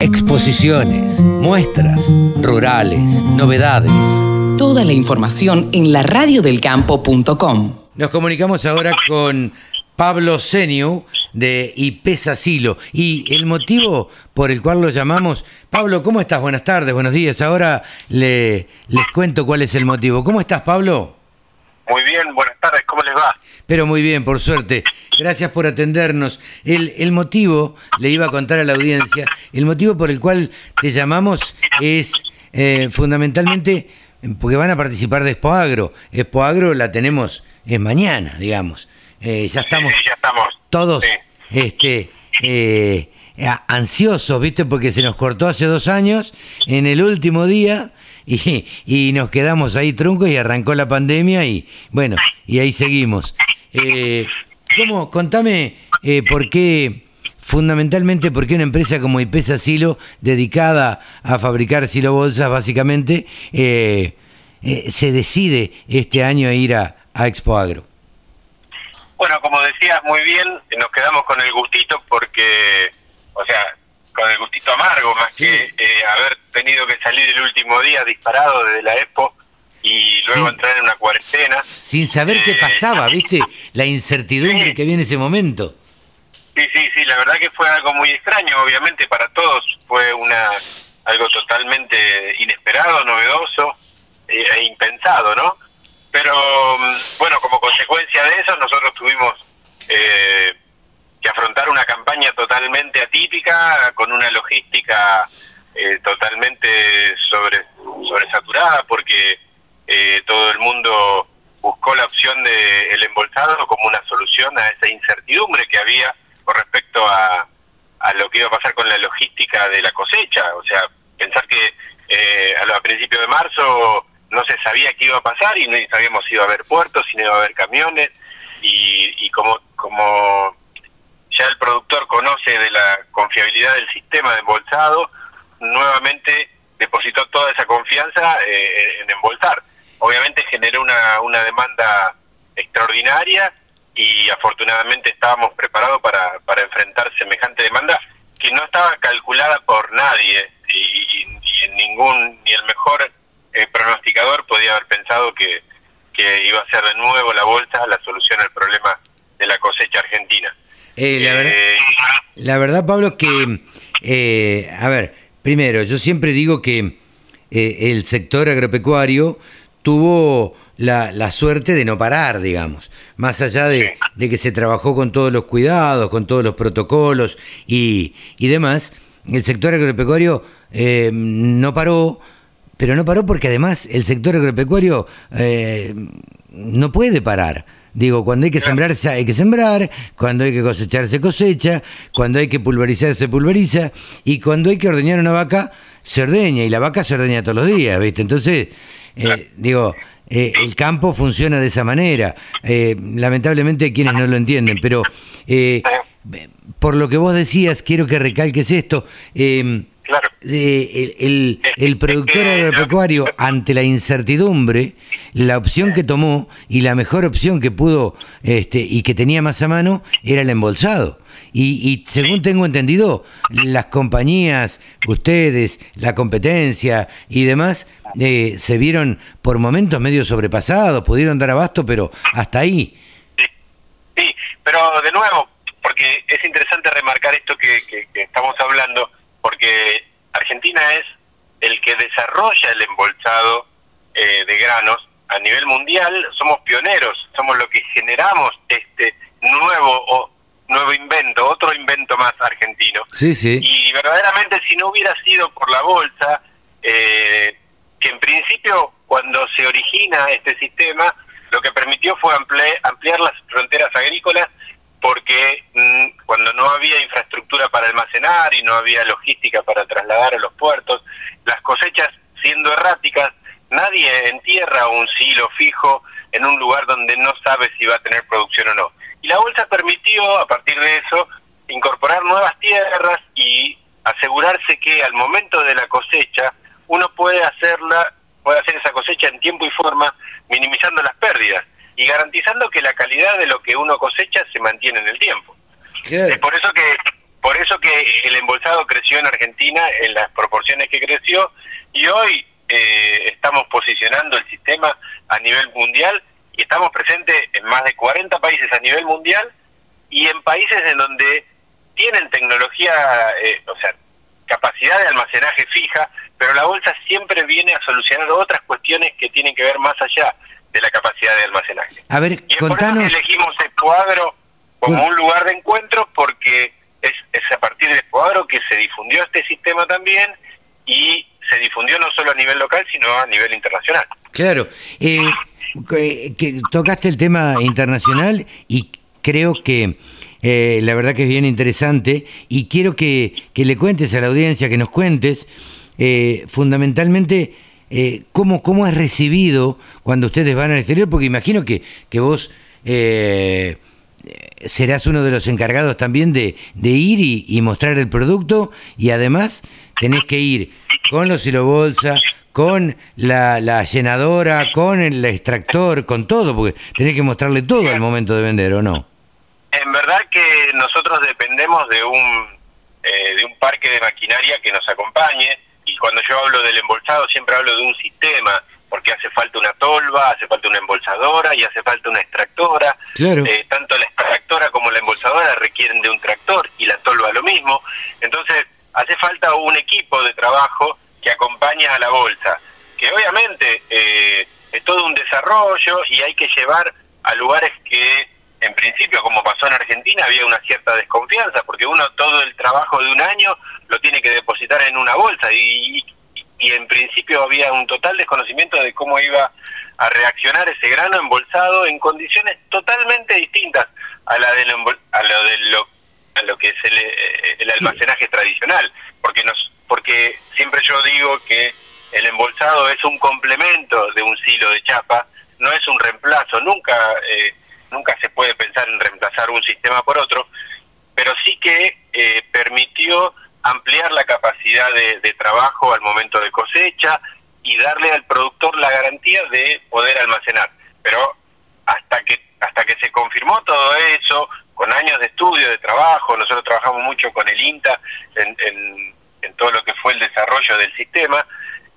Exposiciones, muestras, rurales, novedades. Toda la información en la radiodelcampo.com. Nos comunicamos ahora con Pablo Seniu de IPESA Silo. Y el motivo por el cual lo llamamos... Pablo, ¿cómo estás? Buenas tardes, buenos días. Ahora le, les cuento cuál es el motivo. ¿Cómo estás, Pablo? Muy bien, buenas tardes, ¿cómo les va? Pero muy bien, por suerte. Gracias por atendernos. El, el, motivo, le iba a contar a la audiencia, el motivo por el cual te llamamos es eh, fundamentalmente porque van a participar de Expoagro. Expoagro la tenemos, es mañana, digamos. Eh, ya estamos, Sí, ya estamos. todos Sí. este, eh, ansiosos, ¿viste? Porque se nos cortó hace dos años, en el último día, y, y nos quedamos ahí truncos y arrancó la pandemia y bueno, y ahí seguimos. Eh, ¿Cómo? Contame eh, por qué, fundamentalmente, por qué una empresa como IPESA Silo, dedicada a fabricar silobolsas básicamente, eh, eh, se decide este año ir a, a Expo Agro. Bueno, como decías muy bien, nos quedamos con el gustito porque, o sea, con el gustito amargo, más Sí. que eh, haber tenido que salir el último día disparado desde la Expo y luego entrar en una cuarentena. sin saber qué Eh, pasaba, ¿viste? La incertidumbre sí. que viene ese momento. Sí, sí, sí, la verdad que fue algo muy extraño, obviamente para todos fue una algo totalmente inesperado, novedoso eh, e impensado, ¿no? Pero mm, bueno, como consecuencia de eso nosotros tuvimos eh, que afrontar una campaña totalmente atípica, con una logística eh, totalmente sobre sobresaturada, porque eh, todo el mundo buscó la opción de el embolsado como una solución a esa incertidumbre que había con respecto a, a lo que iba a pasar con la logística de la cosecha. O sea, pensar que eh, a, lo- a principios de marzo no se sabía qué iba a pasar y no sabíamos si iba a haber puertos, si no iba a haber camiones y, y como, como ya el productor conoce de la confiabilidad del sistema de embolsado, nuevamente depositó toda esa confianza eh, en embolsar. Obviamente generó una, una demanda extraordinaria y afortunadamente estábamos preparados para, para enfrentar semejante demanda que no estaba calculada por nadie y, y- y ningún ni el mejor eh, pronosticador podía haber pensado que, que iba a ser de nuevo la bolsa la solución al problema de la cosecha argentina. Eh, la, verdad, la verdad, Pablo, que, eh, a ver, primero, yo siempre digo que eh, el sector agropecuario tuvo la, la suerte de no parar, digamos, más allá de, de que se trabajó con todos los cuidados, con todos los protocolos y, y demás, el sector agropecuario eh, no paró, pero no paró porque además el sector agropecuario no puede parar. Digo, cuando hay que sembrar, se- hay que sembrar, cuando hay que cosechar, se cosecha, cuando hay que pulverizar, se pulveriza, y cuando hay que ordeñar una vaca, se ordeña, y la vaca se ordeña todos los días, ¿viste? Entonces, eh, digo, eh, el campo funciona de esa manera. Eh, lamentablemente hay quienes no lo entienden, pero por lo que vos decías, quiero que recalques esto. eh, claro. eh, el, el- el productor agropecuario ante la incertidumbre, la opción que tomó y la mejor opción que pudo este, y que tenía más a mano era el embolsado. Y, y según tengo entendido, las compañías, ustedes, la competencia y demás, eh, se vieron por momentos medio sobrepasados, pudieron dar abasto, pero hasta ahí. Sí, pero de nuevo, porque es interesante remarcar esto que, que- que estamos hablando, porque Argentina es el que desarrolla el embolsado eh, de granos a nivel mundial, somos pioneros, somos los que generamos este nuevo o nuevo invento, otro invento más argentino. Sí, sí. Y verdaderamente si no hubiera sido por la bolsa, eh, que en principio cuando se origina este sistema, lo que permitió fue ampliar, ampliar las fronteras agrícolas porque mm, cuando no había infraestructura para almacenar y no había logística para trasladar a los puertos, las cosechas siendo erráticas, nadie entierra un silo fijo en un lugar donde no sabe si va a tener producción o no. Y la bolsa permitió, a partir de eso, incorporar nuevas tierras y asegurarse que al momento de la cosecha uno puede hacerla, puede hacer esa cosecha en tiempo y forma, minimizando las pérdidas y garantizando que la calidad de lo que uno cosecha se mantiene en el tiempo. Claro. Es por eso que por eso que el embolsado creció en Argentina en las proporciones que creció y hoy eh, estamos posicionando el sistema a nivel mundial y estamos presentes en más de 40 países a nivel mundial y en países en donde tienen tecnología, eh, o sea, capacidad de almacenaje fija, pero la bolsa siempre viene a solucionar otras cuestiones que tienen que ver más allá de la capacidad de almacenaje. A ver, y es contanos... por eso que elegimos Espoadro como un lugar de encuentro porque es, es a partir de Espoadro que se difundió este sistema también y se difundió no solo a nivel local, sino a nivel internacional. Claro. Eh, que tocaste el tema internacional y creo que eh, la verdad que es bien interesante y quiero que, que, le cuentes a la audiencia, que nos cuentes eh, fundamentalmente eh, cómo, cómo es recibido cuando ustedes van al exterior, porque imagino que, que vos eh, serás uno de los encargados también de, de ir y, mostrar el producto y además tenés que ir con los silobolsa, con la, la, llenadora, con el extractor, con todo, porque tenés que mostrarle todo al momento de vender, ¿o no? En verdad que nosotros dependemos de un, eh, de un parque de maquinaria que nos acompañe cuando yo hablo del embolsado siempre hablo de un sistema, porque hace falta una tolva, hace falta una embolsadora y hace falta una extractora. Claro. Eh, tanto la extractora como la embolsadora requieren de un tractor y la tolva lo mismo. Entonces hace falta un equipo de trabajo que acompaña a la bolsa, que obviamente eh, es todo un desarrollo y hay que llevar a lugares que en principio, como pasó en Argentina, había una cierta desconfianza, porque uno todo el trabajo de un año lo tiene que depositar en una bolsa y, y en principio había un total desconocimiento de cómo iba a reaccionar ese grano embolsado en condiciones totalmente distintas a la de lo, a lo, de lo, a lo que es el, el almacenaje sí. tradicional, porque nos porque siempre yo digo que el embolsado es un complemento de un silo de chapa, no es un reemplazo, nunca eh, nunca se puede pensar en reemplazar un sistema por otro, pero sí que eh, permitió ampliar la capacidad de, trabajo al momento de cosecha y darle al productor la garantía de poder almacenar. Pero hasta que hasta que se confirmó todo eso, con años de estudio, de trabajo, nosotros trabajamos mucho con el INTA en, en, en todo lo que fue el desarrollo del sistema,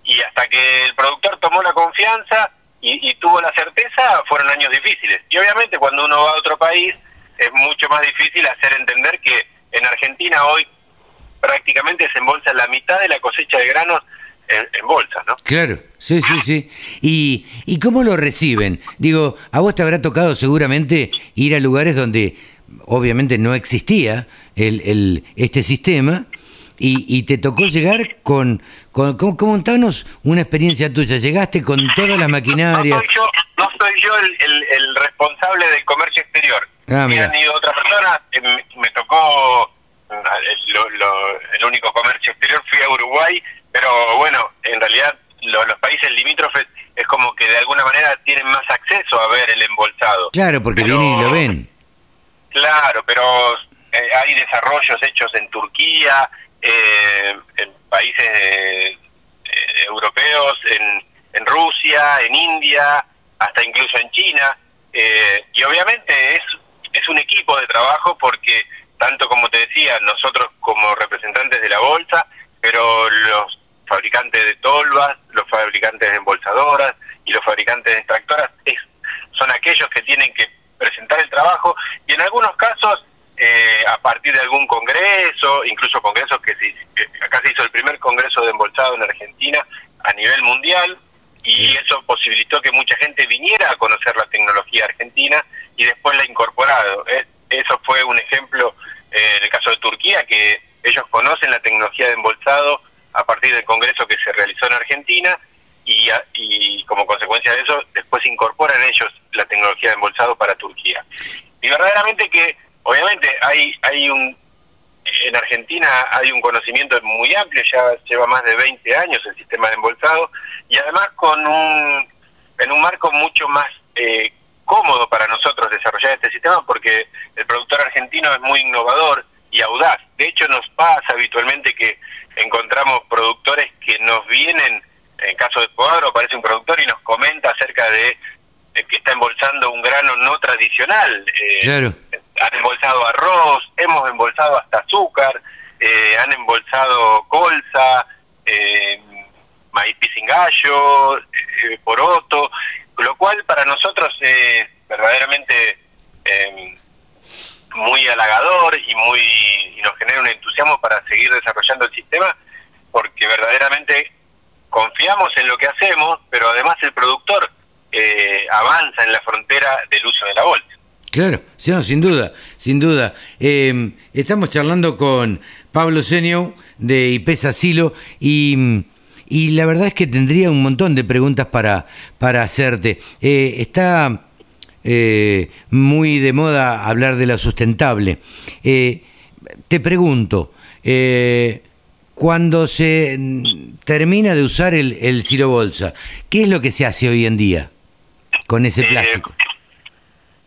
y hasta que el productor tomó la confianza, y, tuvo la certeza, fueron años difíciles. Y obviamente cuando uno va a otro país es mucho más difícil hacer entender que en Argentina hoy prácticamente se embolsa la mitad de la cosecha de granos en, en bolsa, ¿no? Claro, sí, sí, sí. ¿Y, ¿Y cómo lo reciben? Digo, a vos te habrá tocado seguramente ir a lugares donde obviamente no existía el, el, este sistema y, y te tocó llegar con, con, con, contanos una experiencia tuya, llegaste con todas las maquinarias. No soy yo, no soy yo el, el, el responsable del comercio exterior. Ah, mira. Han ido otras personas, eh, me, me, tocó el único comercio exterior, fui a Uruguay, pero bueno, en realidad lo, los países limítrofes es como que de alguna manera tienen más acceso a ver el embolsado. Claro, porque pero, vienen y lo ven. Claro, pero eh, hay desarrollos hechos en Turquía, eh, en países eh, europeos, en, en, Rusia, en India, hasta incluso en China. Eh, y obviamente es, es un equipo de trabajo porque, tanto como te decía, nosotros como representantes de la bolsa, pero los fabricantes de tolvas, los fabricantes de embolsadoras y los fabricantes de extractoras es, son aquellos que tienen que presentar el trabajo y en algunos casos eh, a partir de algún congreso, incluso congresos que, se, que acá se hizo el primer congreso de embolsado en Argentina a nivel mundial y eso posibilitó que mucha gente viniera a conocer la tecnología argentina y después la incorporado. Eh, eso fue un ejemplo eh, en el caso de Turquía, que ellos conocen la tecnología de embolsado a partir del congreso que se realizó en Argentina y, y como consecuencia de eso después incorporan ellos la tecnología de embolsado para Turquía. Y verdaderamente que obviamente hay hay un en Argentina hay un conocimiento muy amplio, ya lleva más de 20 años el sistema de embolsado y además con un en un marco mucho más eh, cómodo para nosotros desarrollar este sistema porque el productor argentino es muy innovador y audaz. De hecho nos pasa habitualmente que encontramos productores que nos vienen, en caso de Podagro aparece un productor y nos comenta acerca de, que está embolsando un grano no tradicional. Eh, claro han embolsado arroz, hemos embolsado hasta azúcar, eh, han embolsado colza, eh, maíz pisingallo, eh, poroto, lo cual para nosotros verdaderamente eh, muy halagador y muy y nos genera un entusiasmo para seguir desarrollando el sistema porque verdaderamente confiamos en lo que hacemos, pero además el productor eh, avanza en la frontera del uso de la bolsa. Claro, sí, no, sin duda, sin duda. Eh, estamos charlando con Pablo Senio de IPESA Silo y, y la verdad es que tendría un montón de preguntas para, para hacerte. Eh, está eh, muy de moda hablar de lo sustentable. Eh, te pregunto, eh, cuando se termina de usar el, el silo bolsa, ¿qué es lo que se hace hoy en día con ese Eh, plástico?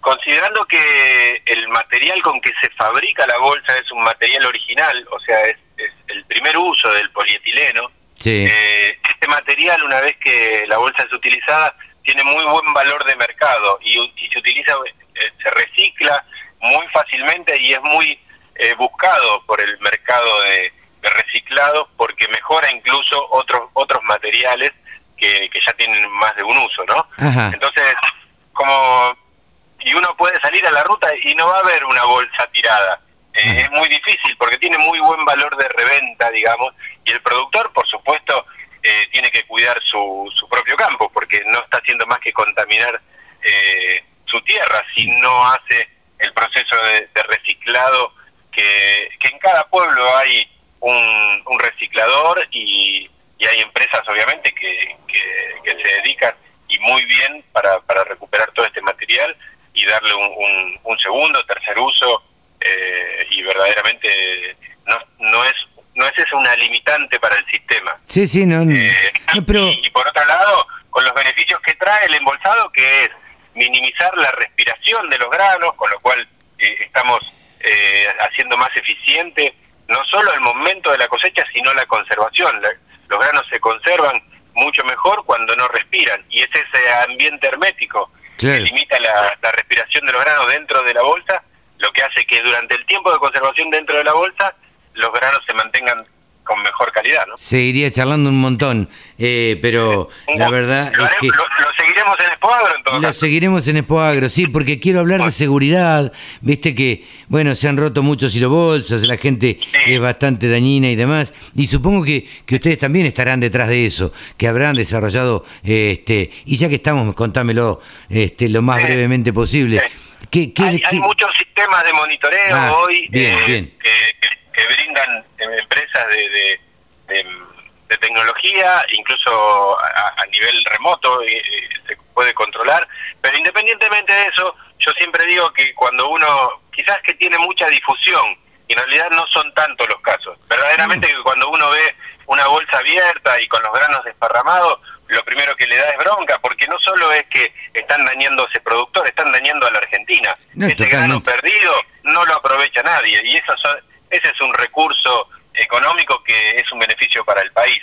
Considerando que el material con que se fabrica la bolsa es un material original, o sea, es, es el primer uso del polietileno, Sí, eh, este material, una vez que la bolsa es utilizada, tiene muy buen valor de mercado y, y se utiliza, eh, se recicla muy fácilmente y es muy eh, buscado por el mercado de, de reciclado porque mejora incluso otros otros materiales que, que ya tienen más de un uso, ¿no? Ajá. Entonces, como y uno puede salir a la ruta y no va a haber una bolsa tirada. Eh, es muy difícil porque tiene muy buen valor de reventa, digamos, y el productor, por supuesto, eh, tiene que cuidar su, su propio campo porque no está haciendo más que contaminar eh, su tierra si no hace el proceso de, reciclado que, que en cada pueblo hay un, un reciclador y, y hay empresas obviamente que, que, que se dedican y muy bien para, para recuperar todo este material y darle un, un, un segundo, tercer uso eh, y verdaderamente no, no es no es eso una limitante para el sistema. sí, sí, no, no, Eh, no, pero y, y por otro lado, con los beneficios que trae el embolsado, que es minimizar la respiración de los granos, con lo cual eh, estamos eh, haciendo más eficiente no solo el momento de la cosecha, sino la conservación. La- los granos se conservan mucho mejor cuando no respiran, y es ese ambiente hermético Claro. que limita la, la respiración de los granos dentro de la bolsa, lo que hace que durante el tiempo de conservación dentro de la bolsa, los granos se mantengan con mejor calidad, ¿no? seguiría charlando un montón, eh, pero la verdad lo, es haremos- que... lo, lo seguiremos en Expoagro en todo Lo seguiremos en Expoagro, sí, porque quiero hablar de seguridad. Viste que, bueno, se han roto muchos silobolsas, la gente es bastante dañina y demás. Y supongo que, que ustedes también estarán detrás de eso, que habrán desarrollado, eh, este, y ya que estamos, contámelo este, lo más Sí. brevemente posible. Sí. ¿Qué, qué- hay, hay muchos sistemas de monitoreo Ah, hoy bien, eh, bien. Que, que- que brindan eh, empresas de, de, de- de tecnología, incluso a, a nivel remoto eh, se puede controlar, pero independientemente de eso, yo siempre digo que cuando uno, quizás que tiene mucha difusión, y en realidad no son tantos los casos, verdaderamente que cuando uno ve una bolsa abierta y con los granos desparramados, lo primero que le da es bronca, porque no solo es que están dañando a ese productor, están dañando a la Argentina. No, ese grano totalmente. perdido no lo aprovecha nadie, y eso son- ese es un recurso económico que es un beneficio para el país,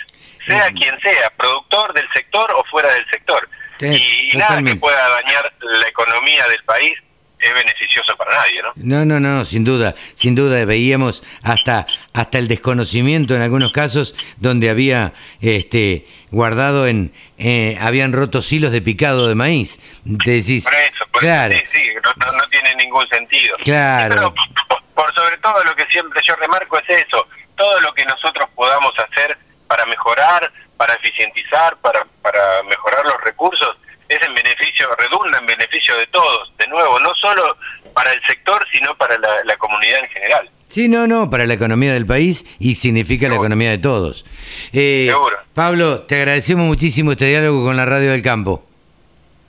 sea quien sea, productor del sector o fuera del sector. Sí, y nada que pueda dañar la economía del país es beneficioso para nadie, ¿no? No, no, no, sin duda, sin duda veíamos hasta hasta el desconocimiento en algunos casos donde había este guardado en eh, habían roto hilos de picado de maíz. Te decís, Por eso, por claro, eso, sí, sí, no, no- no tiene ningún sentido. Claro. Pero por, sobre todo lo que siempre yo remarco es eso, todo lo que nosotros podamos hacer para mejorar, para eficientizar, para, para mejorar los recursos, es en beneficio, redunda en beneficio de todos, de nuevo, no solo para el sector, sino para la, la comunidad en general. Sí, no, no, para la economía del país y significa la economía de todos. Eh, Seguro. Pablo, te agradecemos muchísimo este diálogo con la Radio del Campo.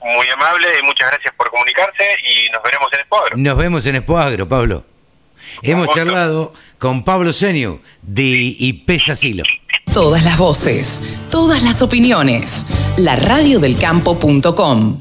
Muy amable, muchas gracias por comunicarse y nos veremos en Expoagro. Nos vemos en Expoagro, Pablo. Hemos gusto. charlado con Pablo Senio de IPESA Silo. Todas las voces, todas las opiniones. La radiodelcampo.com.